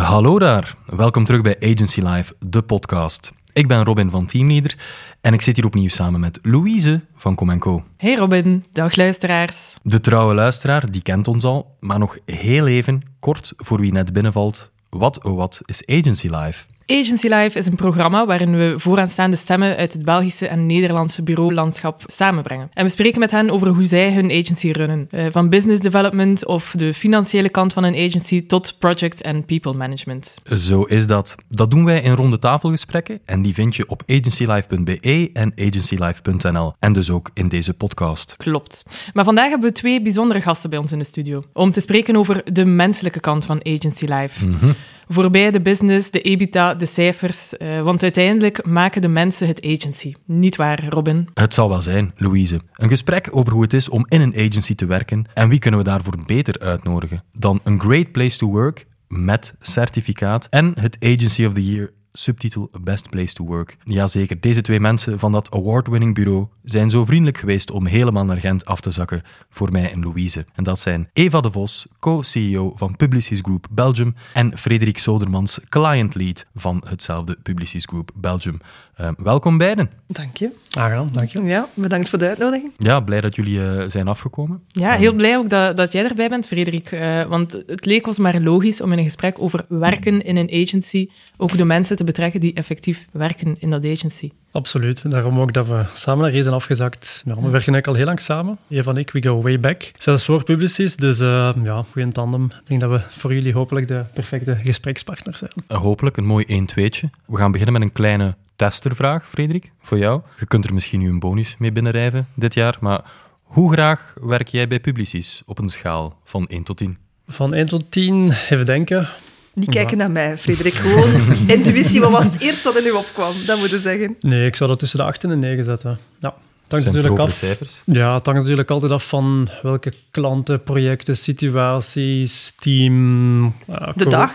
Hallo daar, welkom terug bij Agency Live, de podcast. Ik ben Robin van Teamleader en ik zit hier opnieuw samen met Louise van Com Hey Robin, dag luisteraars. De trouwe luisteraar, die kent ons al, maar nog heel even, kort voor wie net binnenvalt, wat oh wat is Agency Live? Agency Live is een programma waarin we vooraanstaande stemmen uit het Belgische en Nederlandse bureaulandschap samenbrengen. En we spreken met hen over hoe zij hun agency runnen. Eh, van business development of de financiële kant van een agency tot project en people management. Zo is dat. Dat doen wij in ronde tafelgesprekken en die vind je op agencylive.be en agencylive.nl. En dus ook in deze podcast. Klopt. Maar vandaag hebben we twee bijzondere gasten bij ons in de studio. Om te spreken over de menselijke kant van Agency Live. Mm voorbij de business, de EBITDA, de cijfers. Uh, want uiteindelijk maken de mensen het agency. Niet waar, Robin? Het zal wel zijn, Louise. Een gesprek over hoe het is om in een agency te werken en wie kunnen we daarvoor beter uitnodigen dan een great place to work met certificaat en het Agency of the Year subtitel Best Place to Work. Jazeker, deze twee mensen van dat award-winning bureau zijn zo vriendelijk geweest om helemaal naar Gent af te zakken voor mij en Louise. En dat zijn Eva de Vos, co-CEO van Publicis Group Belgium, en Frederik Sodermans, client lead van hetzelfde Publicis Group Belgium. Uh, welkom beiden. Dank je. Aangenaam, dank je. Ja, bedankt voor de uitnodiging. Ja, blij dat jullie uh, zijn afgekomen. Ja, heel blij ook dat, dat jij erbij bent, Frederik. Uh, want het leek ons maar logisch om in een gesprek over werken in een agency ook de mensen te betrekken die effectief werken in dat agency. Absoluut. Daarom ook dat we samen naar zijn afgezakt. Ja, we werken eigenlijk al heel lang samen. Eva en ik, we go way back. Zelfs voor Publicis, dus uh, ja, goede tandem. Ik denk dat we voor jullie hopelijk de perfecte gesprekspartner zijn. hopelijk, een mooi 1-2'tje. We gaan beginnen met een kleine testervraag, Frederik, voor jou. Je kunt er misschien nu een bonus mee binnenrijven dit jaar, maar hoe graag werk jij bij Publicis op een schaal van 1 tot 10? Van 1 tot 10, even denken. Niet kijken naar mij, Frederik. Gewoon intuïtie. Wat was het eerste dat in u opkwam? Dat moet je zeggen. Nee, ik zou dat tussen de 8 en de 9 zetten. Ja hangt natuurlijk af. Cijfers. Ja, het hangt natuurlijk altijd af van welke klanten, projecten, situaties, team. de dag.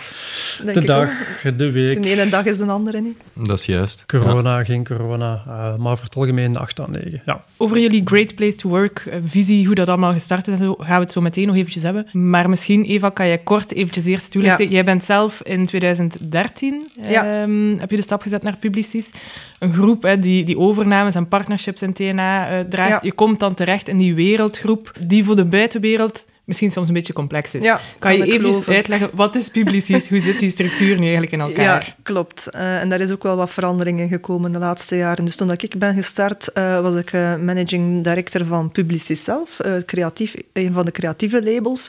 De dag, de week. De ene dag is de andere niet. Dat is juist. Corona, geen corona, uh, maar voor het algemeen 8 aan 9. Ja. Over jullie Great Place to Work eh, visie, hoe dat allemaal gestart is, gaan we het zo meteen nog eventjes hebben. Maar misschien, Eva, kan jij kort eventjes eerst toelichten. Jij bent zelf in 2013, ja. um, heb je de stap gezet naar Publicis. Een groep hè, die, die overnames en partnerships in TNA uh, draagt. Je komt dan terecht in die wereldgroep die voor de buitenwereld misschien soms een beetje complex is. Ja, kan, je even uitleggen, wat is Publicis? Hoe zit die structuur nu eigenlijk in elkaar? Ja, klopt. Uh, en daar is ook wel wat veranderingen gekomen de laatste jaren. Dus toen ik ben gestart, uh, was ik uh, managing director van Publicis zelf, creatief, een van de creatieve labels.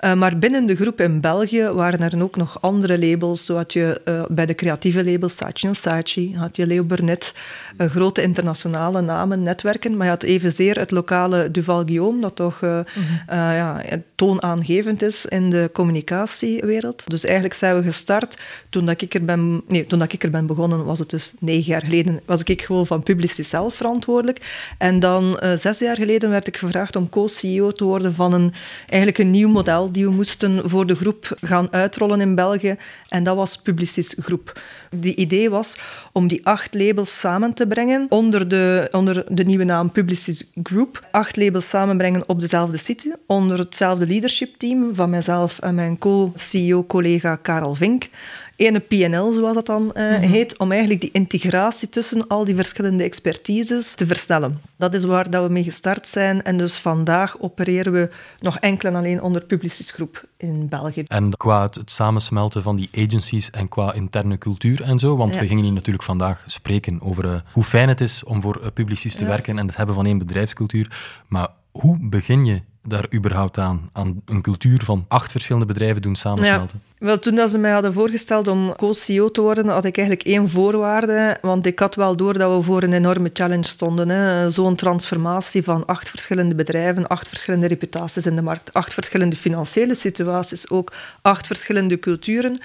Uh, maar binnen de groep in België waren er ook nog andere labels. Zo had je uh, bij de creatieve labels Saatchi Saatchi, had je Leo Burnett, uh, grote internationale namen, netwerken. Maar je had evenzeer het lokale Duval Guillaume, dat toch mm -hmm. ja, toonaangevend is in de communicatiewereld. Dus eigenlijk zijn we gestart toen dat ik er ben, nee, toen dat ik er ben begonnen, was het dus negen jaar geleden, was ik gewoon van Publicis zelf verantwoordelijk. En dan zes jaar geleden werd ik gevraagd om co-CEO te worden van een, eigenlijk een nieuw model die we moesten voor de groep gaan uitrollen in België. En dat was Publicis Groep. Die idee was om die acht labels samen te brengen onder de, onder de nieuwe naam Publicis Group. Acht labels samenbrengen op dezelfde site, onder hetzelfde leadership team van mijzelf en mijn co-CEO-collega Karel Vink ene PNL, zoals dat dan uh, heet, om eigenlijk die integratie tussen al die verschillende expertises te versnellen. Dat is waar dat we mee gestart zijn. En dus vandaag opereren we nog enkel en alleen onder Publicis Groep in België. En qua het, samensmelten van die agencies en qua interne cultuur en zo, want we gingen hier natuurlijk vandaag spreken over uh, hoe fijn het is om voor uh, Publicis te ja. werken en het hebben van één bedrijfscultuur. Maar hoe begin je daar überhaupt aan? Aan een cultuur van acht verschillende bedrijven doen samensmelten? Ja. Wel, toen dat ze mij hadden voorgesteld om co-CEO te worden, had ik eigenlijk één voorwaarde. Want ik had wel door dat we voor een enorme challenge stonden. Zo'n transformatie van acht verschillende bedrijven, acht verschillende reputaties in de markt, acht verschillende financiële situaties, ook acht verschillende culturen.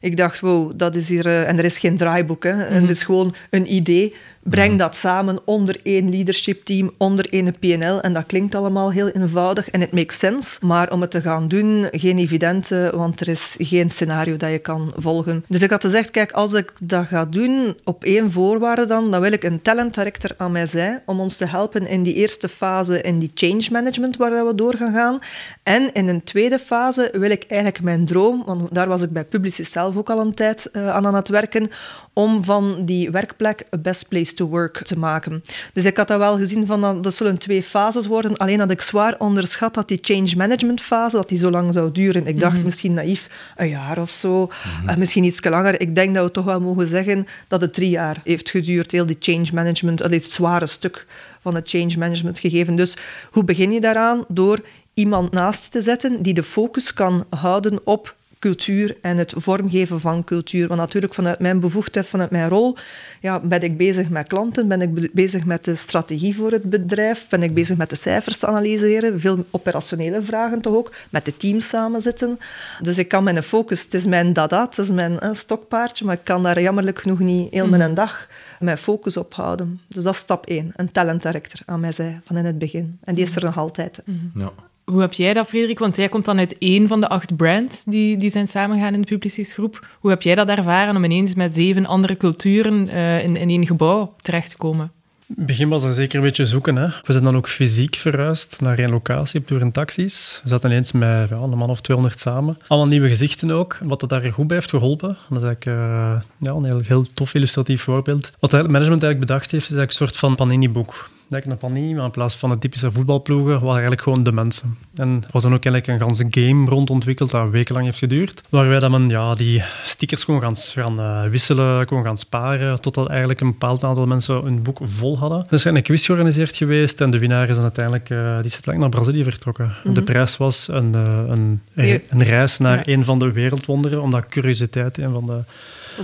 Ik dacht, wow, dat is hier... Uh, en er is geen draaiboek, hè. Mm -hmm. Het is gewoon een idee Breng mhm. dat samen onder één leadership team, onder één PNL. En dat klinkt allemaal heel eenvoudig en het makes sense. Maar om het te gaan doen, geen evidente, want er is geen scenario dat je kan volgen. Dus ik had gezegd, kijk, als ik dat ga doen, op één voorwaarde dan, dan wil ik een talent director aan mij zijn om ons te helpen in die eerste fase, in die change management waar we door gaan gaan. En in een tweede fase wil ik eigenlijk mijn droom, want daar was ik bij Publicis zelf ook al een tijd uh, aan aan het werken, om van die werkplek best place to work te maken. Dus ik had dat wel gezien van dat zullen twee fases worden. Alleen had ik zwaar onderschat dat die change management fase dat die zo lang zou duren. Ik dacht mhm. misschien naïef een jaar of zo, mm misschien iets langer. Ik denk dat we toch wel mogen zeggen dat het drie jaar heeft geduurd, heel die change management, dat dit zware stuk van het change management gegeven. Dus hoe begin je daaraan? Door iemand naast te zetten die de focus kan houden op cultuur en het vormgeven van cultuur. Want natuurlijk vanuit mijn bevoegdheid, vanuit mijn rol, ja, ben ik bezig met klanten, ben ik bezig met de strategie voor het bedrijf, ben ik bezig met de cijfers te analyseren, veel operationele vragen toch ook, met de teams samenzitten. Dus ik kan mijn focus, het is mijn dada, het is mijn uh, stokpaardje, maar ik kan daar jammerlijk genoeg niet heel mijn mhm. dag mijn focus op houden. Dus dat is stap één, een talent director aan mij zei van in het begin. En die is er nog altijd. Mhm. Ja. Hoe heb jij dat, Frederik? Want jij komt dan uit één van de acht brands die, die zijn samengegaan in de Publicisgroep. Hoe heb jij dat ervaren om ineens met zeven andere culturen uh, in, in één gebouw terecht te komen? In het begin was dat zeker een beetje zoeken. Hè. We zijn dan ook fysiek verhuisd naar één locatie op tour en taxis. We zaten ineens met ja, een man of 200 samen. Allemaal nieuwe gezichten ook, wat dat daar goed bij heeft geholpen. Dat is eigenlijk uh, ja, een heel, heel tof illustratief voorbeeld. Wat het management eigenlijk bedacht heeft, is eigenlijk een soort van panini-boek denk naar Panini, maar in plaats van de typische voetbalploegen, waren eigenlijk gewoon de mensen. En er was dan ook eigenlijk een ganse game rond ontwikkeld dat wekenlang heeft geduurd, waarbij dat men ja, die stickers kon gaan, gaan uh, wisselen, kon gaan sparen, totdat eigenlijk een bepaald aantal mensen een boek vol hadden. Er is een quiz georganiseerd geweest en de winnaar is dan uiteindelijk uh, die is naar Brazilië vertrokken. Mhm. De prijs was een, uh, een, een, reis naar een van de wereldwonderen, omdat curiositeit een van de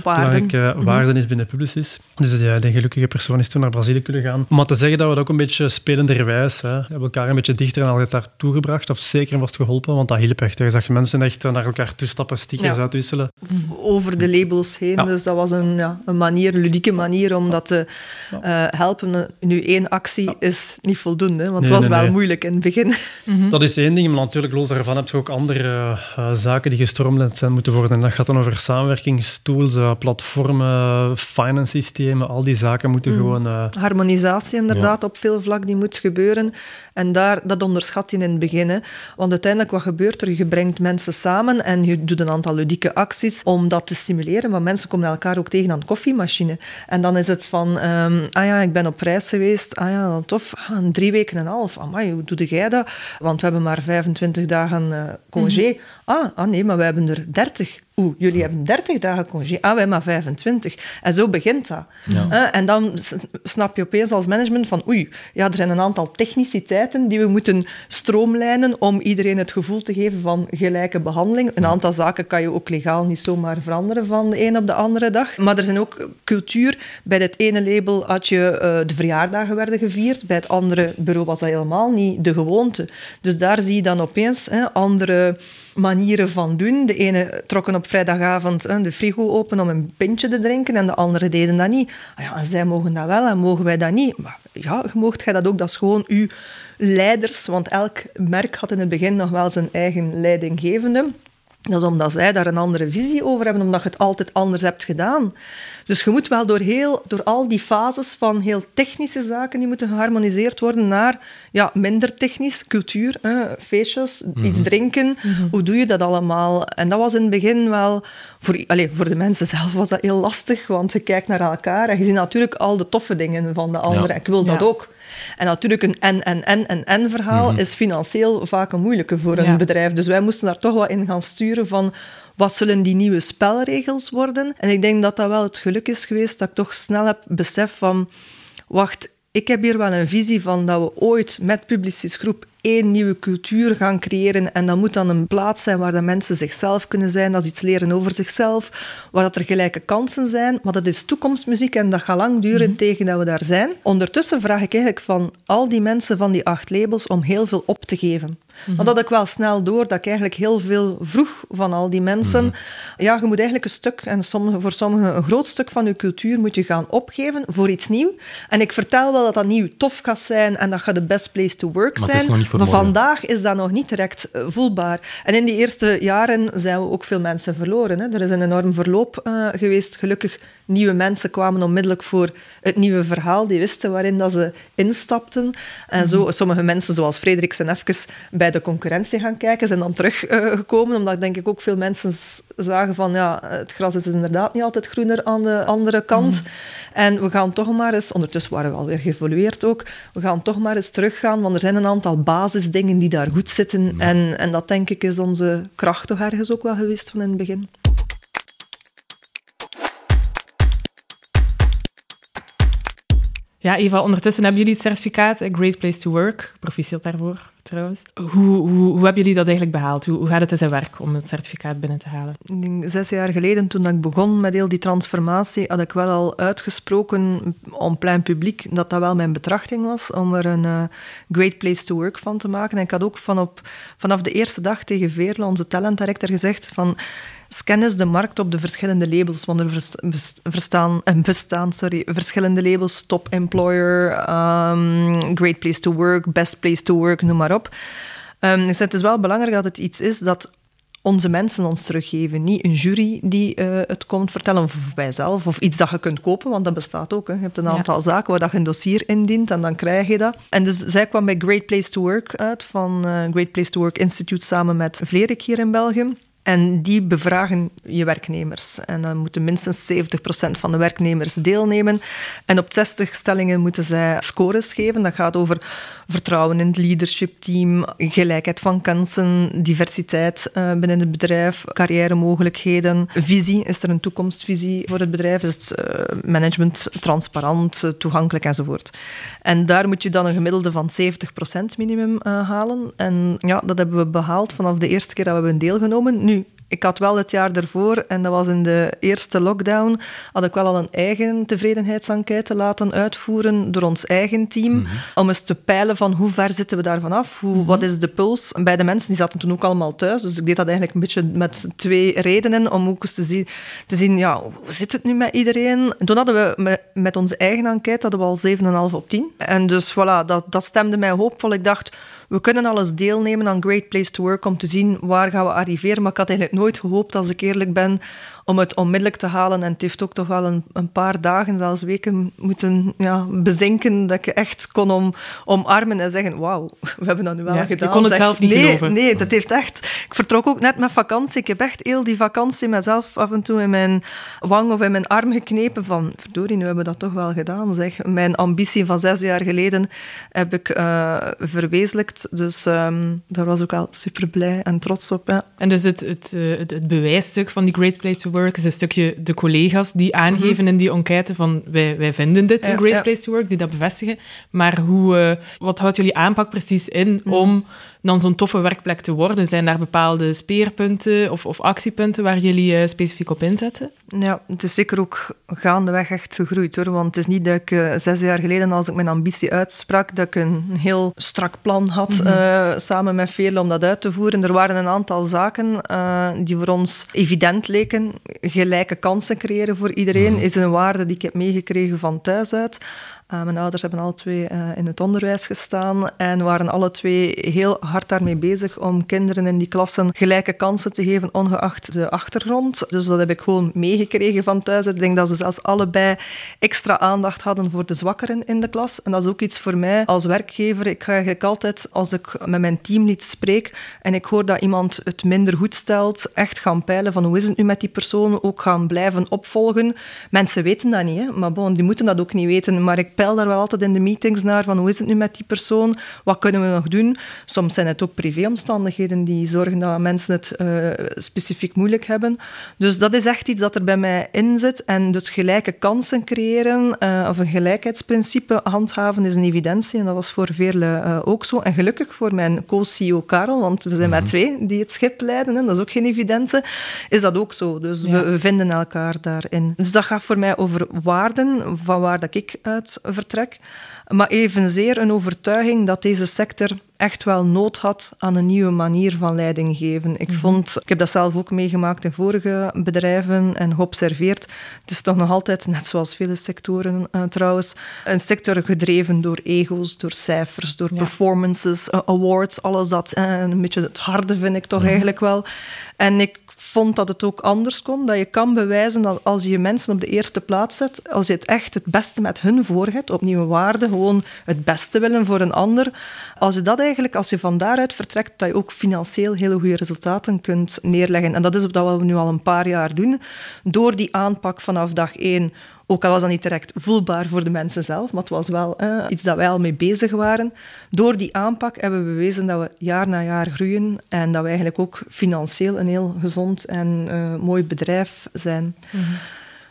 belangrijke mhm. waarden is binnen Publicis. Dus ja, de gelukkige persoon is toen naar Brazilië kunnen gaan. Om maar te zeggen dat we dat ook een beetje spelenderwijs hè, hebben elkaar een beetje dichter en altijd daartoe gebracht, of zeker was geholpen, want dat hielp echt. Je zag mensen echt naar elkaar toestappen, stickers uitwisselen. Over de labels heen, dus dat was een, ja, een manier, een ludieke manier om dat te uh, helpen. Nu, één actie is niet voldoende, want het was wel moeilijk in het begin. Mhm. Dat is één ding, maar natuurlijk los daarvan heb je ook andere uh, zaken die gestroomlijnd zijn moeten worden. En dat gaat dan over samenwerkingstools, uh, platformen, finance systemen, al die zaken moeten mm. gewoon... Uh, Harmonisatie inderdaad op veel vlak, die moet gebeuren. En daar, dat onderschat je in het begin. Hè. Want uiteindelijk, wat gebeurt er? Je brengt mensen samen en je doet een aantal ludieke acties om dat te stimuleren. Maar mensen komen elkaar ook tegen aan de koffiemachine. En dan is het van, um, ah ja, ik ben op reis geweest. Ah ja, tof. Ah, drie weken en een half. Amai, hoe doe jij dat? Want we hebben maar 25 dagen uh, congé. Mhm. Ah, ah nee, maar we hebben er 30. Oeh, jullie hebben 30 dagen congé. Ah, wij maar 25. En zo begint dat. Ja. en dan snap je opeens als management van oei, ja, er zijn een aantal techniciteiten die we moeten stroomlijnen om iedereen het gevoel te geven van gelijke behandeling. Een aantal zaken kan je ook legaal niet zomaar veranderen van de een op de andere dag. Maar er zijn ook cultuur. Bij het ene label had je uh, de verjaardagen werden gevierd. Bij het andere bureau was dat helemaal niet de gewoonte. Dus daar zie je dan opeens hè, andere manieren van doen. De ene trokken op vrijdagavond de frigo open om een pintje te drinken en de andere deden dat niet. Ah ja, en zij mogen dat wel en mogen wij dat niet. Maar ja, mocht jij dat ook. Dat is gewoon uw leiders, want elk merk had in het begin nog wel zijn eigen leidinggevende. Dat is omdat zij daar een andere visie over hebben, omdat je het altijd anders hebt gedaan. Dus je moet wel door, heel, door al die fases van heel technische zaken, die moeten geharmoniseerd worden, naar ja, minder technisch, cultuur, hè, feestjes, iets mhm. drinken. Mhm. Hoe doe je dat allemaal? En dat was in het begin wel... Voor, allez, voor de mensen zelf was dat heel lastig, want je kijkt naar elkaar en je ziet natuurlijk al de toffe dingen van de anderen. Ik wil dat ook. En natuurlijk een en, en, en, en, en verhaal mhm. is financieel vaak een moeilijke voor een bedrijf. Dus wij moesten daar toch wat in gaan sturen van wat zullen die nieuwe spelregels worden? En ik denk dat dat wel het geluk is geweest dat ik toch snel heb besef van... Wacht, ik heb hier wel een visie van dat we ooit met Publicis Groep één nieuwe cultuur gaan creëren. En dat moet dan een plaats zijn waar de mensen zichzelf kunnen zijn, dat ze iets leren over zichzelf, waar dat er gelijke kansen zijn. Maar dat is toekomstmuziek en dat gaat lang duren mhm. tegen dat we daar zijn. Ondertussen vraag ik eigenlijk van al die mensen van die acht labels om heel veel op te geven. Mm Dat had ik wel snel door, dat ik eigenlijk heel veel vroeg van al die mensen. Ja, je moet eigenlijk een stuk, en sommige, voor sommigen een groot stuk van je cultuur moet je gaan opgeven voor iets nieuws. En ik vertel wel dat dat nieuw tof gaat zijn en dat gaat de best place to work maar zijn. maar vandaag is dat nog niet direct eh, voelbaar. En in die eerste jaren zijn we ook veel mensen verloren. Hè. Er is een enorm verloop uh, geweest. Gelukkig nieuwe mensen kwamen onmiddellijk voor het nieuwe verhaal. Die wisten waarin dat ze instapten. En zo, mhm. sommige mensen, zoals Frederik, zijn even bij de concurrentie gaan kijken, zijn dan teruggekomen, uh, omdat denk ik ook veel mensen zagen van ja, het gras is inderdaad niet altijd groener aan de andere kant. Mhm. En we gaan toch maar eens, ondertussen waren we alweer geëvolueerd ook, we gaan toch maar eens teruggaan, want er zijn een aantal basisdingen die daar goed zitten. En, en dat denk ik is onze kracht toch ergens ook wel geweest van in het begin. Ja, Eva, ondertussen hebben jullie het certificaat A Great Place to Work. Proficiat daarvoor, trouwens. Hoe, hoe, hoe hebben jullie dat eigenlijk behaald? Hoe, hoe gaat het in zijn werk om het certificaat binnen te halen? Zes jaar geleden, toen ik begon met heel die transformatie, had ik wel al uitgesproken om plein publiek dat dat wel mijn betrachting was om er een uh, Great Place to Work van te maken. En ik had ook van op, vanaf de eerste dag tegen Veerle, onze talent director, gezegd van Scan de markt op de verschillende labels, want er verstaan, bestaan sorry, verschillende labels, top employer, um, great place to work, best place to work, noem maar op. Um, dus het is wel belangrijk dat het iets is dat onze mensen ons teruggeven. Niet een jury die uh, het komt vertellen, of wij zelf, of iets dat je kunt kopen, want dat bestaat ook. Hè. Je hebt een aantal zaken waar dat je een dossier indient en dan krijg je dat. En dus zij kwam bij Great Place to Work uit, van uh, Great Place to Work Institute samen met Vlerik hier in België. En die bevragen je werknemers. En dan moeten minstens 70% van de werknemers deelnemen. En op 60 stellingen moeten zij scores geven. Dat gaat over vertrouwen in het leadership team, gelijkheid van kansen, diversiteit uh, binnen het bedrijf, carrière-mogelijkheden, visie. Is er een toekomstvisie voor het bedrijf? Is het uh, management transparant, uh, toegankelijk enzovoort? En daar moet je dan een gemiddelde van 70% minimum halen. En ja, dat hebben we behaald vanaf de eerste keer dat we hebben deelgenomen. Nu, ik had wel het jaar ervoor, en dat was in de eerste lockdown, had ik wel al een eigen tevredenheidsenquête laten uitvoeren door ons eigen team, mhm. om eens te peilen van hoe ver zitten we daarvan af, hoe, mhm. wat is de puls bij de mensen, die zaten toen ook allemaal thuis, dus ik deed dat eigenlijk een beetje met twee redenen, om ook eens te zien, te zien ja, hoe zit het nu met iedereen? En toen hadden we met, onze eigen enquête hadden we al 7,5 op 10. En dus voilà, dat, dat stemde mij hoopvol. Ik dacht, we kunnen alles deelnemen aan Great Place to Work om te zien waar gaan we arriveren. Maar ik had eigenlijk nooit gehoopt, als ik eerlijk ben, om het onmiddellijk te halen. En het heeft ook toch wel een, een paar dagen, zelfs weken, moeten ja, bezinken dat ik echt kon om, omarmen en zeggen, wauw, we hebben dat nu wel gedaan. Je kon het zelf niet nee, geloven. Nee, dat heeft echt... Ik vertrok ook net met vakantie. Ik heb echt heel die vakantie mezelf af en toe in mijn wang of in mijn arm geknepen van, verdorie, nu hebben we dat toch wel gedaan, zeg. Mijn ambitie van zes jaar geleden heb ik uh, verwezenlijkt. Dus um, daar was ik wel super blij en trots op. Ja. En dus het, het, eh, het, het bewijsstuk van die Great Place to Work is een stukje de collega's die aangeven mhm. in die enquête van wij, wij vinden dit een Great Place to Work, die dat bevestigen. Maar hoe, uh, wat houdt jullie aanpak precies in mhm. om dan zo'n toffe werkplek te worden? Zijn daar bepaalde speerpunten of, of actiepunten waar jullie uh, specifiek op inzetten? Ja, het is zeker ook gaandeweg echt gegroeid hoor. Want het is niet dat ik uh, zes jaar geleden, als ik mijn ambitie uitsprak, dat ik een heel strak plan had mm samen met velen om dat uit te voeren. Er waren een aantal zaken die voor ons evident leken. Gelijke kansen creëren voor iedereen mhm. is een waarde die ik heb meegekregen van thuis uit. Uh, mijn ouders hebben alle twee uh, in het onderwijs gestaan en waren alle twee heel hard daarmee bezig om kinderen in die klassen gelijke kansen te geven, ongeacht de achtergrond. Dus dat heb ik gewoon meegekregen van thuis. Ik denk dat ze zelfs allebei extra aandacht hadden voor de zwakkeren in de klas. En dat is ook iets voor mij als werkgever. Ik ga eigenlijk altijd, als ik met mijn teamlid spreek en ik hoor dat iemand het minder goed stelt, echt gaan peilen van hoe is het nu met die persoon, ook gaan blijven opvolgen. Mensen weten dat niet, hè? maar bon, die moeten dat ook niet weten. Maar ik peil daar wel altijd in de meetings naar van hoe is het nu met die persoon, wat kunnen we nog doen. Soms zijn het ook privéomstandigheden die zorgen dat mensen het uh, specifiek moeilijk hebben. Dus dat is echt iets dat er bij mij in zit. En dus gelijke kansen creëren uh, of een gelijkheidsprincipe handhaven is een evidentie. En dat was voor velen uh, ook zo. En gelukkig voor mijn co-CEO Karel, want we zijn met mhm. twee die het schip leiden, en dat is ook geen evidentie, is dat ook zo. Dus we, we, vinden elkaar daarin. Dus dat gaat voor mij over waarden, van waar dat ik uit vertrek. Maar evenzeer een overtuiging dat deze sector echt wel nood had aan een nieuwe manier van leiding geven. Ik, mhm. vond, ik heb dat zelf ook meegemaakt in vorige bedrijven en geobserveerd. Het is toch nog altijd, net zoals vele sectoren uh, trouwens, een sector gedreven door ego's, door cijfers, door performances, uh, awards, alles dat. Uh, een beetje het harde vind ik toch mhm. eigenlijk wel. En ik vond dat het ook anders kon. Dat je kan bewijzen dat als je mensen op de eerste plaats zet, als je het echt het beste met hun voor hebt, opnieuw waarde, gewoon het beste willen voor een ander, als je dat eigenlijk, als je van daaruit vertrekt, dat je ook financieel hele goede resultaten kunt neerleggen. En dat is wat we nu al een paar jaar doen. Door die aanpak vanaf dag één ook al was dat niet direct voelbaar voor de mensen zelf, maar het was wel eh, iets dat wij al mee bezig waren. Door die aanpak hebben we bewezen dat we jaar na jaar groeien en dat we eigenlijk ook financieel een heel gezond en uh, mooi bedrijf zijn. Mhm.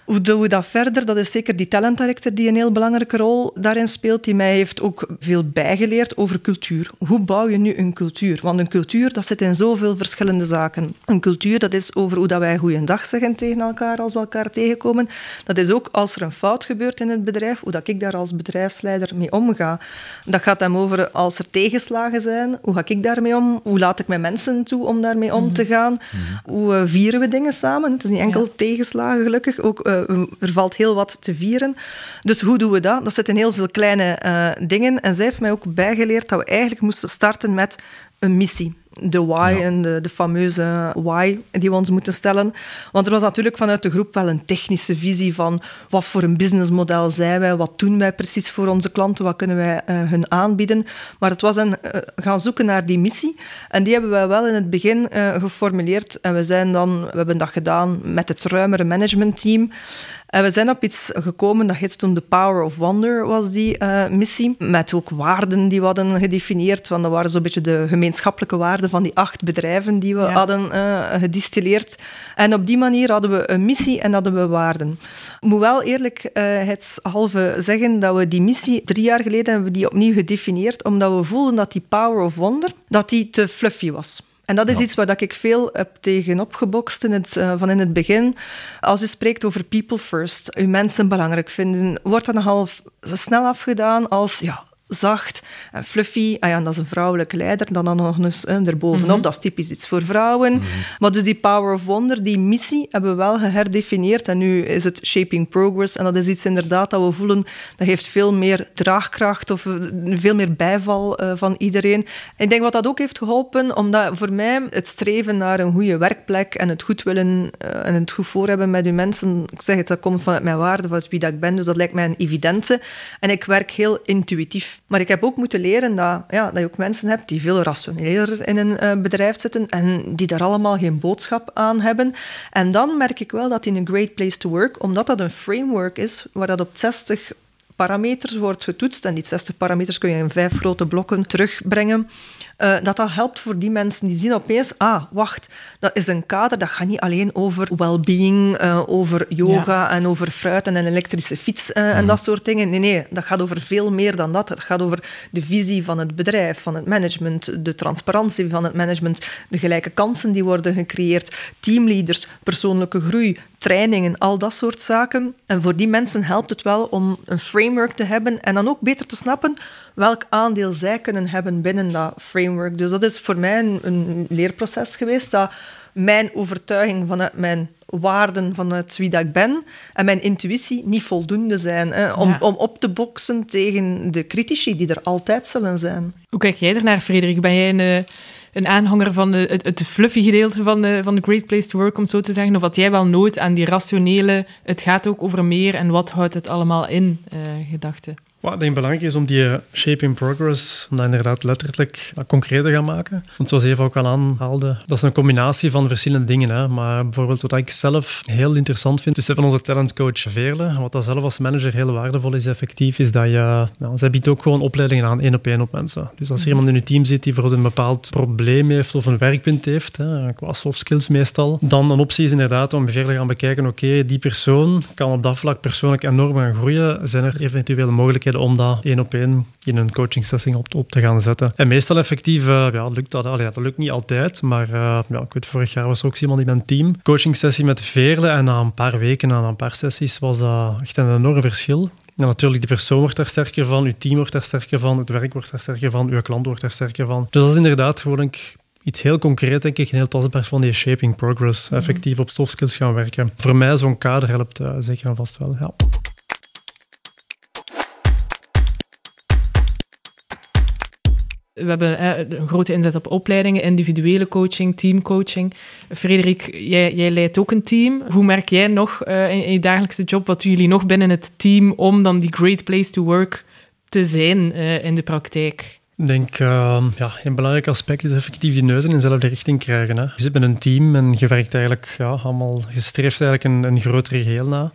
Hoe doen we dat verder? Dat is zeker die talentdirector die een heel belangrijke rol daarin speelt, die mij heeft ook veel bijgeleerd over cultuur. Hoe bouw je nu een cultuur? Want een cultuur, dat zit in zoveel verschillende zaken. Een cultuur, dat is over hoe dat wij goeiedag zeggen tegen elkaar als we elkaar tegenkomen. Dat is ook als er een fout gebeurt in het bedrijf, hoe dat ik daar als bedrijfsleider mee omga. Dat gaat hem over als er tegenslagen zijn, hoe ga ik daarmee om? Hoe laat ik mijn mensen toe om daarmee om te mhm. gaan? Mhm. Hoe eh, vieren we dingen samen? Het is niet enkel tegenslagen, gelukkig, ook eh, er valt heel wat te vieren. Dus hoe doen we dat? Dat zitten heel veel kleine uh, dingen. En zij heeft mij ook bijgeleerd dat we eigenlijk moesten starten met een missie de why en de, de, fameuze why die we ons moeten stellen. Want er was natuurlijk vanuit de groep wel een technische visie van wat voor een businessmodel zijn wij, wat doen wij precies voor onze klanten, wat kunnen wij uh, hun aanbieden. Maar het was een uh, gaan zoeken naar die missie. En die hebben wij wel in het begin uh, geformuleerd. En we zijn dan, we hebben dat gedaan met het ruimere managementteam. En we zijn op iets gekomen, dat heette toen The Power of Wonder, was die uh, missie. Met ook waarden die we hadden gedefinieerd, want dat waren zo'n beetje de gemeenschappelijke waarden van die acht bedrijven die we hadden uh, gedistilleerd. En op die manier hadden we een missie en hadden we waarden. Ik moet wel eerlijk het halve zeggen dat we die missie drie jaar geleden hebben we die opnieuw gedefinieerd, omdat we voelden dat die Power of Wonder dat die te fluffy was. En dat is iets waar ik veel heb tegenop gebokst in het, uh, van in het begin. Als je spreekt over people first, je mensen belangrijk vinden, wordt dat nogal snel afgedaan als ja, zacht en fluffy. Ah ja, dat is een vrouwelijke leider. Dan, dan nog eens eh, erbovenop, mm dat is typisch iets voor vrouwen. Mhm. Maar dus die Power of Wonder, die missie, hebben we wel geherdefinieerd. En nu is het Shaping Progress. En dat is iets inderdaad dat we voelen, dat heeft veel meer draagkracht of eh, veel meer bijval uh, van iedereen. ik denk wat dat ook heeft geholpen, omdat voor mij het streven naar een goede werkplek en het goed willen uh, en het goed voor hebben met uw mensen, ik zeg het, dat komt vanuit mijn waarde, vanuit wie dat ik ben. Dus dat lijkt mij een evidente. En ik werk heel intuïtief. Maar ik heb ook moeten leren dat, ja, dat je ook mensen hebt die veel rationeler in een uh, bedrijf zitten en die daar allemaal geen boodschap aan hebben. En dan merk ik wel dat in een Great Place to Work, omdat dat een framework is waar dat op 60 parameters wordt getoetst, en die 60 parameters kun je in vijf grote blokken terugbrengen, uh, dat dat helpt voor die mensen die zien opeens, ah, wacht, dat is een kader, dat gaat niet alleen over well-being, uh, over yoga en over fruit en een elektrische fiets uh, en mhm. dat soort dingen. Nee, nee, dat gaat over veel meer dan dat. Het gaat over de visie van het bedrijf, van het management, de transparantie van het management, de gelijke kansen die worden gecreëerd, teamleaders, persoonlijke groei, trainingen, al dat soort zaken. En voor die mensen helpt het wel om een framework te hebben en dan ook beter te snappen welk aandeel zij kunnen hebben binnen dat framework. Dus dat is voor mij een, een leerproces geweest, dat mijn overtuiging vanuit mijn waarden, vanuit wie dat ik ben, en mijn intuïtie niet voldoende zijn hè, om, om op te boksen tegen de critici die er altijd zullen zijn. Hoe kijk jij ernaar, Frederik? Ben jij een, eh, een aanhanger van de, het, het fluffy gedeelte van de, van de Great Place to Work, om zo te zeggen? Of had jij wel nooit aan die rationele, het gaat ook over meer en wat houdt het allemaal in, uh, gedachte? Wat denk belangrijk is om die eh, shape in progress, om dat inderdaad letterlijk concreet te gaan maken. Want zoals Eva ook al aanhaalde, dat is een combinatie van verschillende dingen. Hè. Maar bijvoorbeeld wat ik zelf heel interessant vind, dus van onze talentcoach Veerle, wat dat zelf als manager heel waardevol is effectief, is dat je, nou, zij biedt ook gewoon opleidingen aan, één op één op mensen. Dus als er iemand in je team zit die bijvoorbeeld een bepaald probleem heeft of een werkpunt heeft, hè, qua soft skills meestal, dan een optie is inderdaad om verder gaan bekijken, oké, die persoon kan op dat vlak persoonlijk enorm gaan groeien. Zijn er eventuele mogelijkheden om dat één op één in een coaching sessie op, op te gaan zetten. En meestal effectief uh, ja, lukt dat. Allee, dat lukt niet altijd, maar uh, ja, ik weet, vorig jaar was er ook iemand in mijn team. Coaching sessie met Veerle en na een paar weken, na een paar sessies, was dat echt een enorm verschil. Ja, natuurlijk, die persoon wordt daar sterker van, uw team wordt daar sterker van, het werk wordt daar sterker van, uw klant wordt daar sterker van. Dus dat is inderdaad gewoon iets heel concreet, denk ik, en heel tastbaar van die shaping progress, effectief op soft skills gaan werken. Voor mij zo'n kader helpt uh, zeker en vast wel, ja. We hebben een grote inzet op opleidingen, individuele coaching, teamcoaching. Frederik, jij, leidt ook een team. Hoe merk jij nog uh, in, je dagelijkse job, wat jullie nog binnen het team om dan die great place to work te zijn uh, in de praktijk? Ik denk, uh, ja, een belangrijk aspect is effectief die neuzen in dezelfde richting krijgen. Hè. Je zit met een team en je werkt eigenlijk ja, allemaal, je streeft eigenlijk een, een groter geheel na.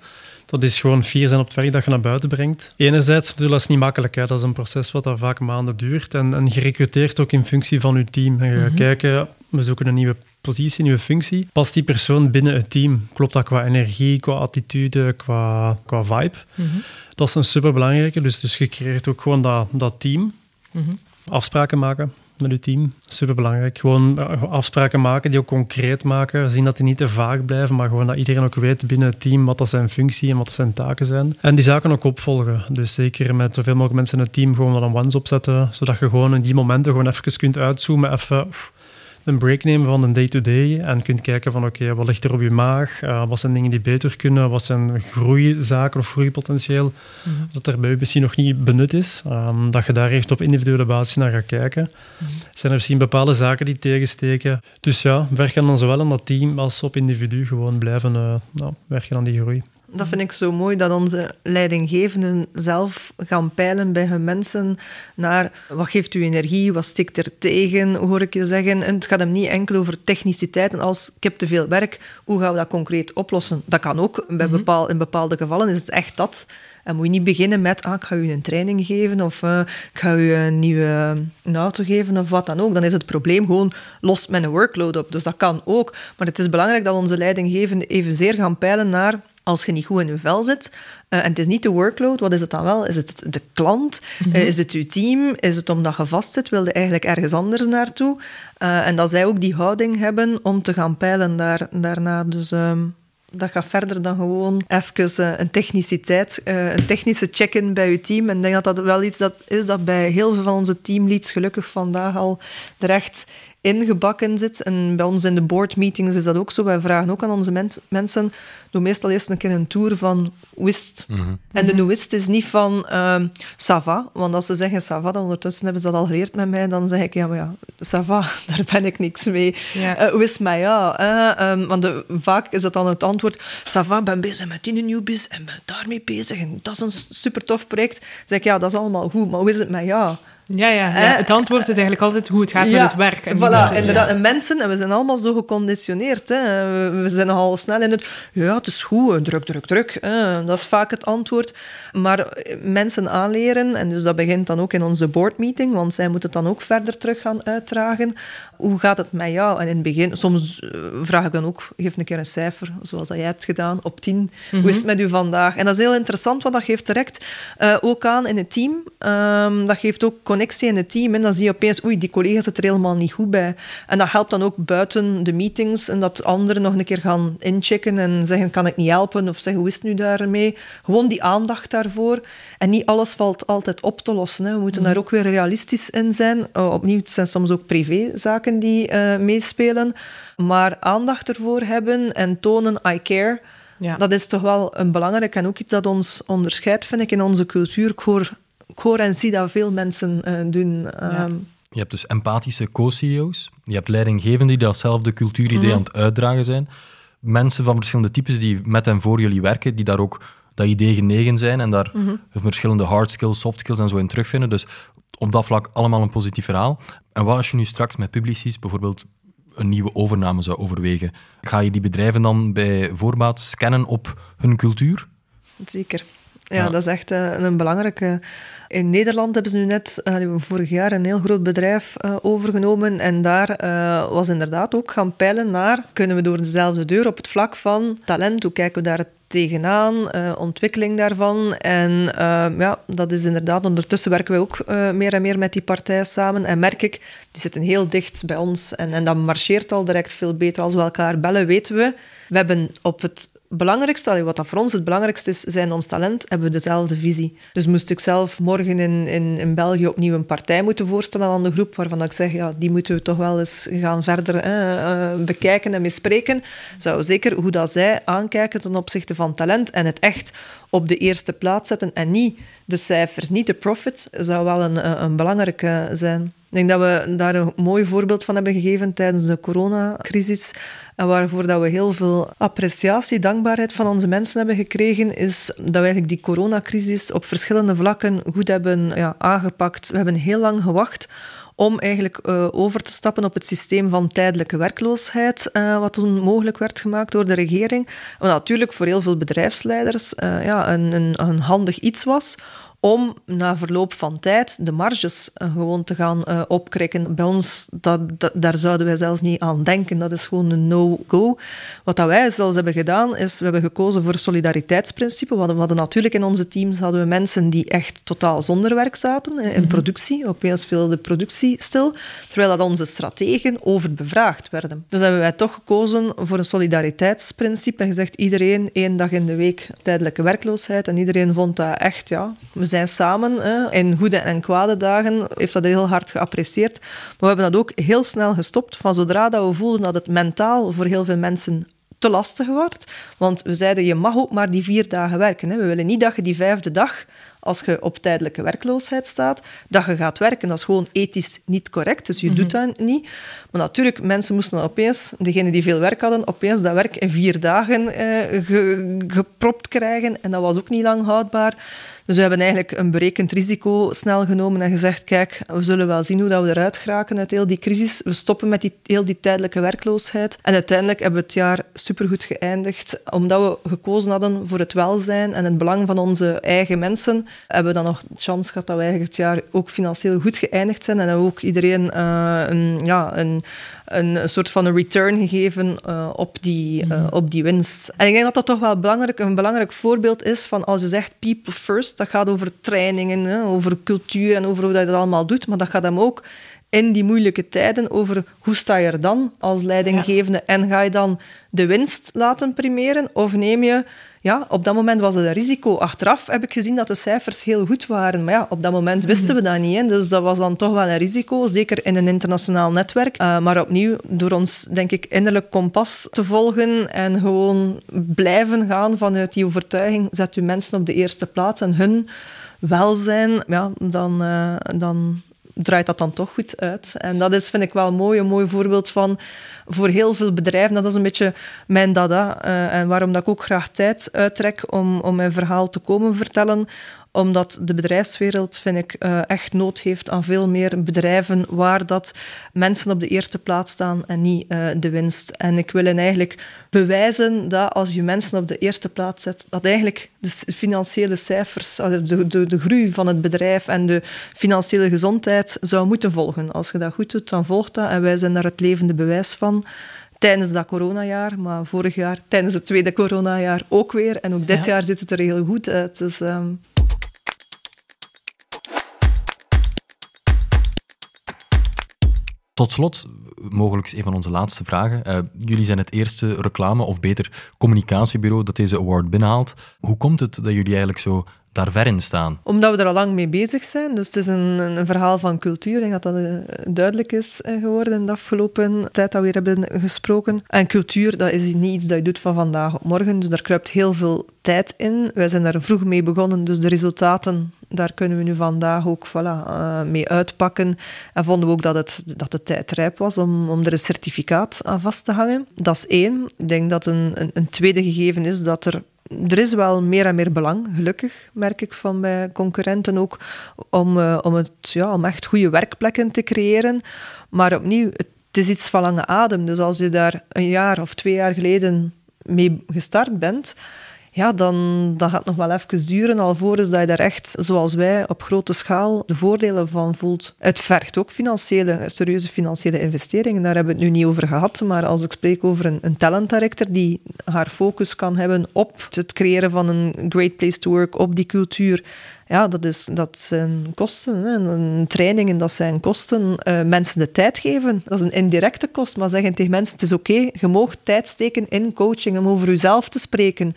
Dat is gewoon vier zijn op het werk dat je naar buiten brengt. Enerzijds, dat is niet makkelijk. Hè. Dat is een proces wat vaak maanden duurt. En, en je recruteert ook in functie van je team. En je gaat mhm. kijken, we zoeken een nieuwe positie, nieuwe functie. Past die persoon binnen het team? Klopt dat qua energie, qua attitude, qua, qua vibe? Mhm. Dat is een superbelangrijke. Dus, dus je creëert ook gewoon dat, dat team. Mhm. Afspraken maken met je team. Superbelangrijk. Gewoon eh, afspraken maken die ook concreet maken. Zien dat die niet te vaag blijven, maar gewoon dat iedereen ook weet binnen het team wat dat zijn functie en wat dat zijn taken zijn. En die zaken ook opvolgen. Dus zeker met zoveel mogelijk mensen in het team gewoon wat een ones opzetten, zodat je gewoon in die momenten gewoon even kunt uitzoomen, even een break nemen van een day-to-day en kunt kijken van oké, wat ligt er op je maag? Uh, wat zijn dingen die beter kunnen? Wat zijn groeizaken of groeipotentieel mm dat er bij je misschien nog niet benut is? Um, dat je daar echt op individuele basis naar gaat kijken. Mhm. Zijn er misschien bepaalde zaken die tegensteken? Dus ja, werken dan zowel aan dat team als op individu gewoon blijven uh, nou, werken aan die groei. Dat vind ik zo mooi, dat onze leidinggevenden zelf gaan peilen bij hun mensen naar wat geeft u energie, wat stikt er tegen, hoor ik je zeggen. En het gaat hem niet enkel over techniciteiten als ik heb te veel werk, hoe gaan we dat concreet oplossen? Dat kan ook, bij mhm. bepaal, in bepaalde gevallen is het echt dat. En moet je niet beginnen met, ah, ik ga u een training geven of uh, ik ga u een nieuwe auto geven of wat dan ook. Dan is het probleem gewoon los met een workload op. Dus dat kan ook. Maar het is belangrijk dat onze leidinggevenden evenzeer gaan peilen naar als je niet goed in je vel zit. Uh, en het is niet de workload, wat is het dan wel? Is het de klant? Mhm. Eh, is het je team? Is het omdat je vast zit? Wil je eigenlijk ergens anders naartoe? Uh, en dat zij ook die houding hebben om te gaan peilen daar, daarna. Dus ehm, dat gaat verder dan gewoon even een techniciteit, een technische check-in bij je team. En ik denk dat dat wel iets dat is dat bij heel veel van onze teamleads gelukkig vandaag al terecht ingebakken zit. En bij ons in de board meetings is dat ook zo. Wij vragen ook aan onze mensen, doe meestal eerst een keer een tour van wist. Mhm. En de wist is niet van uh, Sava, want als ze zeggen Sava, dan ondertussen hebben ze dat al geleerd met mij, dan zeg ik, ja, maar ja, Sava, daar ben ik niks mee. Ja. Uh, wist mij, ja. Uh, want de, vaak is dat dan het antwoord, Sava, ben bezig met die nieuw business en ben daarmee bezig en dat is een super tof project. Dan zeg ik, ja, dat is allemaal goed, maar hoe is het met jou? Ja, ja, ja, het antwoord is eigenlijk altijd hoe het gaat met het werk. En voilà, inderdaad. En mensen, en we zijn allemaal zo geconditioneerd. Hè. We zijn nogal snel in het... Ja, het is goed, druk, druk, druk. Hè. Dat is vaak het antwoord. Maar mensen aanleren, en dus dat begint dan ook in onze boardmeeting, want zij moeten het dan ook verder terug gaan uitdragen. Hoe gaat het met jou? En in het begin, soms eh, vraag ik dan ook, geef een keer een cijfer, zoals dat jij hebt gedaan, op tien. Hoe is het mhm. met u vandaag? En dat is heel interessant, want dat geeft direct uh, ook aan in het team. Um, dat geeft ook connectie in het team. En dan zie je opeens, oei, die collega zit er helemaal niet goed bij. En dat helpt dan ook buiten de meetings en dat anderen nog een keer gaan inchecken en zeggen, kan ik niet helpen? Of zeggen, hoe is het nu daarmee? Gewoon die aandacht daarvoor. En niet alles valt altijd op te lossen. Hè. We moeten daar ook weer realistisch in zijn. Oh, opnieuw, het zijn soms ook privézaken die uh, meespelen. Maar aandacht ervoor hebben en tonen, I care... Ja. Dat is toch wel een belangrijk en ook iets dat ons onderscheidt, vind ik, in onze cultuur. Ik hoor ik hoor en zie dat veel mensen uh, doen. Ehm. Je hebt dus empathische co-CEO's. Je hebt leidinggevenden die datzelfde cultuuridee mhm. aan het uitdragen zijn. Mensen van verschillende types die met en voor jullie werken, die daar ook dat idee genegen zijn en daar mhm. verschillende hard skills, soft skills en zo in terugvinden. Dus op dat vlak allemaal een positief verhaal. En wat als je nu straks met Publicis bijvoorbeeld een nieuwe overname zou overwegen? Ga je die bedrijven dan bij voorbaat scannen op hun cultuur? Zeker. Ja, dat is echt eh, een belangrijke. In Nederland hebben ze nu net uh, vorig jaar een heel groot bedrijf uh, overgenomen. En daar was inderdaad ook gaan peilen naar: kunnen we door dezelfde deur op het vlak van talent, hoe kijken we daar tegenaan, ontwikkeling daarvan. En ja, dat is inderdaad, ondertussen werken we ook meer en meer met die partij samen. En merk ik, die zitten heel dicht bij ons. En, en dat marcheert al direct veel beter als we elkaar bellen, weten we. We hebben op het belangrijkste, wat dat voor ons het belangrijkste is, zijn ons talent, hebben we dezelfde visie. Dus moest ik zelf morgen in, in, in België opnieuw een partij moeten voorstellen aan de groep, waarvan ik zeg, ja, die moeten we toch wel eens gaan verder eh, bekijken en bespreken, zou zeker hoe dat zij aankijken ten opzichte van talent en het echt op de eerste plaats zetten en niet de cijfers, niet de profit, zou wel een, een belangrijke zijn. Ik denk dat we daar een mooi voorbeeld van hebben gegeven tijdens de coronacrisis. En waarvoor dat we heel veel appreciatie, dankbaarheid van onze mensen hebben gekregen, is dat we eigenlijk die coronacrisis op verschillende vlakken goed hebben ja, aangepakt. We hebben heel lang gewacht om eigenlijk uh, over te stappen op het systeem van tijdelijke werkloosheid, uh, wat toen mogelijk werd gemaakt door de regering. Wat natuurlijk voor heel veel bedrijfsleiders uh, ja, een, een, een handig iets was om na verloop van tijd de marges uh, gewoon te gaan uh, opkrikken. Bij ons, dat, daar zouden wij zelfs niet aan denken. Dat is gewoon een no-go. Wat dat wij zelfs hebben gedaan, is we hebben gekozen voor solidariteitsprincipe. We hadden, we hadden natuurlijk in onze teams hadden we mensen die echt totaal zonder werk zaten, in mm -hmm. productie. Opeens viel de productie stil, terwijl dat onze strategen overbevraagd werden. Dus hebben wij toch gekozen voor een solidariteitsprincipe en gezegd iedereen één dag in de week tijdelijke werkloosheid. En iedereen vond dat echt, ja, zijn samen. Hè. In goede en kwade dagen heeft dat heel hard geapprecieerd. Maar we hebben dat ook heel snel gestopt. Van zodra dat we voelden dat het mentaal voor heel veel mensen te lastig wordt. Want we zeiden, je mag ook maar die vier dagen werken. Hè. We willen niet dat je die vijfde dag als je op tijdelijke werkloosheid staat, dat je gaat werken. Dat is gewoon ethisch niet correct, dus je mm -hmm. doet dat niet. Maar natuurlijk, mensen moesten dan opeens, degenen die veel werk hadden, opeens dat werk in vier dagen eh, ge, gepropt krijgen. En dat was ook niet lang houdbaar. Dus we hebben eigenlijk een berekend risico snel genomen en gezegd, kijk, we zullen wel zien hoe dat we eruit geraken uit heel die crisis. We stoppen met die, heel die tijdelijke werkloosheid. En uiteindelijk hebben we het jaar supergoed geëindigd. Omdat we gekozen hadden voor het welzijn en het belang van onze eigen mensen, hebben we dan nog de chance gehad dat we eigenlijk het jaar ook financieel goed geëindigd zijn. En ook iedereen een, ja, een, een soort van een return gegeven uh, op, die, uh, op die winst. En ik denk dat dat toch wel belangrijk, een belangrijk voorbeeld is van als je zegt people first, dat gaat over trainingen, hè, over cultuur en over hoe dat je dat allemaal doet, maar dat gaat hem ook in die moeilijke tijden over hoe sta je er dan als leidinggevende ja. en ga je dan de winst laten primeren of neem je ja, op dat moment was het een risico. Achteraf heb ik gezien dat de cijfers heel goed waren. Maar ja, op dat moment wisten we dat niet. Dus dat was dan toch wel een risico, zeker in een internationaal netwerk. Uh, maar opnieuw, door ons, denk ik, innerlijk kompas te volgen en gewoon blijven gaan vanuit die overtuiging, zet u mensen op de eerste plaats en hun welzijn, ja, dan, uh, dan draait dat dan toch goed uit. En dat is, vind ik wel mooi, een mooi voorbeeld van voor heel veel bedrijven, dat is een beetje mijn dada. Uh, en waarom dat ik ook graag tijd uittrek om, om mijn verhaal te komen vertellen omdat de bedrijfswereld, vind ik, uh, echt nood heeft aan veel meer bedrijven waar dat mensen op de eerste plaats staan en niet uh, de winst. En ik wil eigenlijk bewijzen dat als je mensen op de eerste plaats zet, dat eigenlijk de financiële cijfers, de, de, de groei van het bedrijf en de financiële gezondheid zou moeten volgen. Als je dat goed doet, dan volgt dat. En wij zijn daar het levende bewijs van tijdens dat coronajaar, maar vorig jaar, tijdens het tweede coronajaar ook weer. En ook dit ja. jaar ziet het er heel goed uit. Dus um, Tot slot, mogelijk een van onze laatste vragen. Uh, jullie zijn het eerste reclame, of beter communicatiebureau dat deze award binnenhaalt. Hoe komt het dat jullie eigenlijk zo ver in staan? Omdat we er al lang mee bezig zijn. Dus het is een, een verhaal van cultuur. Ik denk dat dat uh, duidelijk is uh, geworden in de afgelopen tijd dat we hier hebben gesproken. En cultuur, dat is niet iets dat je doet van vandaag op morgen. Dus daar kruipt heel veel tijd in. Wij zijn daar vroeg mee begonnen, dus de resultaten, daar kunnen we nu vandaag ook voilà, uh, mee uitpakken. En vonden we ook dat, het, dat de tijd rijp was om, om er een certificaat aan vast te hangen. Dat is één. Ik denk dat een, een, een tweede gegeven is dat er er is wel meer en meer belang, gelukkig, merk ik van bij concurrenten ook, om, uh, om, het, ja, om echt goede werkplekken te creëren. Maar opnieuw, het is iets van lange adem. Dus als je daar een jaar of twee jaar geleden mee gestart bent, ja, dan, dan gaat nog wel even duren alvorens dat je daar echt, zoals wij, op grote schaal de voordelen van voelt. Het vergt ook financiële, serieuze financiële investeringen. Daar hebben we het nu niet over gehad. Maar als ik spreek over een, een talent director die haar focus kan hebben op het creëren van een great place to work, op die cultuur, ja, dat, is, dat zijn kosten. Hè. Trainingen, dat zijn kosten. Uh, mensen de tijd geven, dat is een indirecte kost. Maar zeggen tegen mensen, het is oké, je mag tijd steken in coaching om over jezelf te spreken.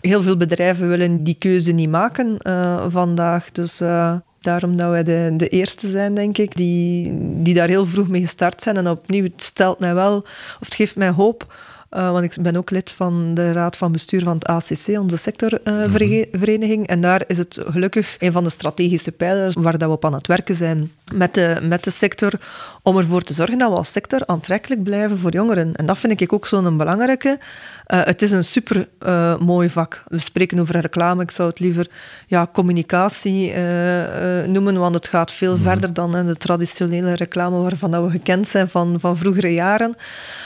Heel veel bedrijven willen die keuze niet maken uh, vandaag. Dus... Uh, Daarom dat wij de, de eerste zijn, denk ik, die, die daar heel vroeg mee gestart zijn. En opnieuw, het stelt mij wel, of het geeft mij hoop uh, want ik ben ook lid van de raad van bestuur van het ACC, onze sectorvereniging. En daar is het gelukkig een van de strategische pijlers waar dat we op aan het werken zijn met de, met de sector, om ervoor te zorgen dat we als sector aantrekkelijk blijven voor jongeren. En dat vind ik ook zo'n belangrijke. Uh, het is een super uh, mooi vak. We spreken over reclame. Ik zou het liever ja, communicatie uh, noemen, want het gaat veel mhm. verder dan de traditionele reclame waarvan dat we gekend zijn van, van vroegere jaren.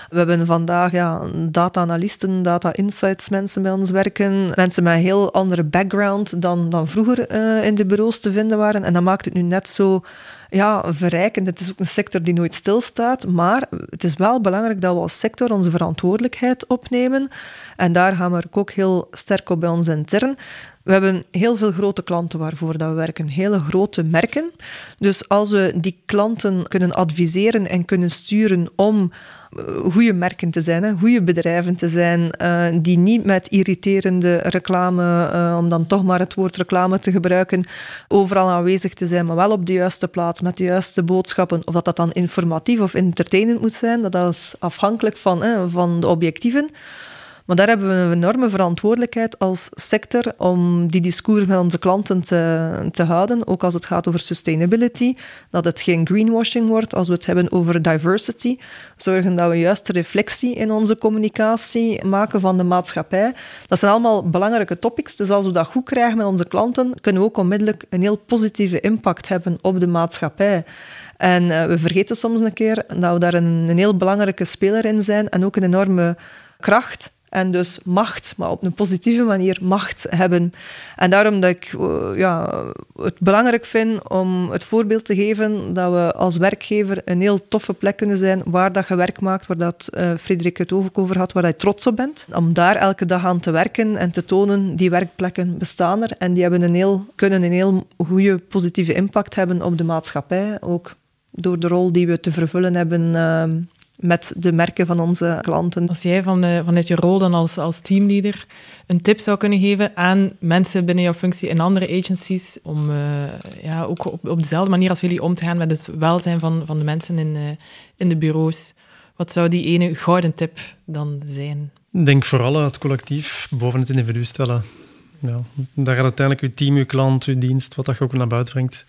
We hebben vandaag ja, data-analysten, data-insights mensen bij ons werken. Mensen met een heel andere background dan, dan vroeger in de bureaus te vinden waren. En dat maakt het nu net zo ja, verrijkend. Het is ook een sector die nooit stilstaat, maar het is wel belangrijk dat we als sector onze verantwoordelijkheid opnemen. En daar gaan we ook heel sterk op bij ons intern. We hebben heel veel grote klanten waarvoor dat we werken, hele grote merken. Dus als we die klanten kunnen adviseren en kunnen sturen om eh, goede merken te zijn, goede bedrijven te zijn, uh, die niet met irriterende reclame, uh, om dan toch maar het woord reclame te gebruiken, overal aanwezig te zijn, maar wel op de juiste plaats, met de juiste boodschappen. Of dat dat dan informatief of entertainend moet zijn, dat is afhankelijk van, van de objectieven. Maar daar hebben we een enorme verantwoordelijkheid als sector om die discours met onze klanten te, te houden, ook als het gaat over sustainability, dat het geen greenwashing wordt als we het hebben over diversity. Zorgen dat we juist reflectie in onze communicatie maken van de maatschappij. Dat zijn allemaal belangrijke topics, dus als we dat goed krijgen met onze klanten, kunnen we ook onmiddellijk een heel positieve impact hebben op de maatschappij. En uh, we vergeten soms een keer dat we daar een, een heel belangrijke speler in zijn en ook een enorme kracht en dus macht, maar op een positieve manier macht hebben. En daarom dat ik uh, ja, het belangrijk vind om het voorbeeld te geven dat we als werkgever een heel toffe plek kunnen zijn waar dat je werk maakt, waar dat uh, Frederik het over had, waar je trots op bent. Om daar elke dag aan te werken en te tonen, die werkplekken bestaan er en die hebben een heel, kunnen een heel goede positieve impact hebben op de maatschappij, ook door de rol die we te vervullen hebben uh, met de merken van onze klanten. Als jij van, uh, vanuit je rol dan als, als teamleader een tip zou kunnen geven aan mensen binnen jouw functie in andere agencies, om uh, ja, ook op, op dezelfde manier als jullie om te gaan met het welzijn van, van de mensen in, uh, in de bureaus, wat zou die ene gouden tip dan zijn? Ik denk vooral het collectief boven het individu stellen. Ja, daar gaat uiteindelijk je team, je klant, je dienst, wat dat je ook naar buiten brengt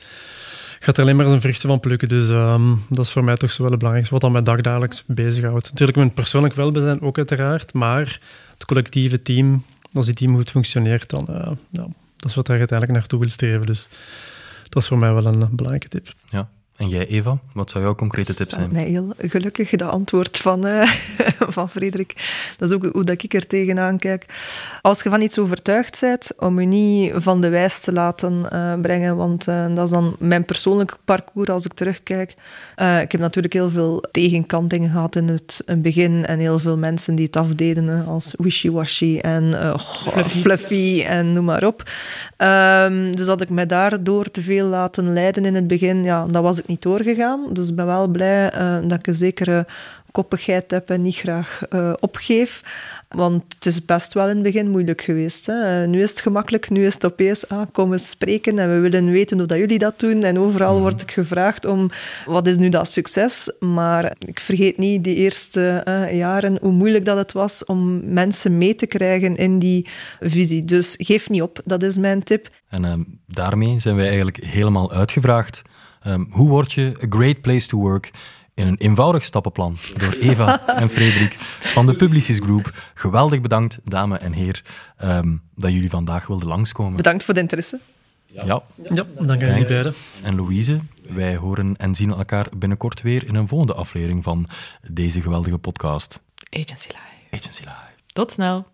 gaat er alleen maar een vruchten van plukken. Dus ehm, dat is voor mij toch zo wel het belangrijkste, wat dan mij dagdagelijks bezighoudt. Natuurlijk mijn persoonlijk welbezijn ook uiteraard, maar het collectieve team, als die team goed functioneert, dan uh, ja, dat is wat je uiteindelijk naartoe wil streven. Dus dat is voor mij wel een belangrijke tip. Ja. En jij, Eva, wat zou jouw concrete tip zijn? Mij heel gelukkig, de antwoord van, uh, van Frederik. Dat is ook hoe dat ik er tegenaan kijk. Als je van iets overtuigd bent, om je niet van de wijs te laten uh, brengen, want uh, dat is dan mijn persoonlijk parcours als ik terugkijk. ik heb natuurlijk heel veel tegenkantingen gehad in het begin en heel veel mensen die het afdeden als wishy-washy en fluffy. fluffy. en noem maar op. Um, dus dat ik mij daardoor te veel laten leiden in het begin, ja, dat was ik niet doorgegaan. Dus ik ben wel blij uh, dat ik een zekere koppigheid heb en niet graag uh, opgeef. Want het is best wel in het begin moeilijk geweest. Hè. Uh, nu is het gemakkelijk, nu is het opeens ah, komen spreken en we willen weten hoe dat jullie dat doen. En overal mm. word ik gevraagd om wat is nu dat succes. Maar ik vergeet niet die eerste uh, jaren hoe moeilijk dat het was om mensen mee te krijgen in die visie. Dus geef niet op, dat is mijn tip. En daarmee zijn wij eigenlijk helemaal uitgevraagd. Um, hoe word je a great place to work in een eenvoudig stappenplan door Eva en Frederik van de Publicis Group. Geweldig bedankt, dames en heren, um, dat jullie vandaag wilden langskomen. Bedankt voor de interesse. Ja, ja. ja dank je En Louise, wij horen en zien elkaar binnenkort weer in een volgende aflevering van deze geweldige podcast. Agency Live. Agency Live. Tot snel.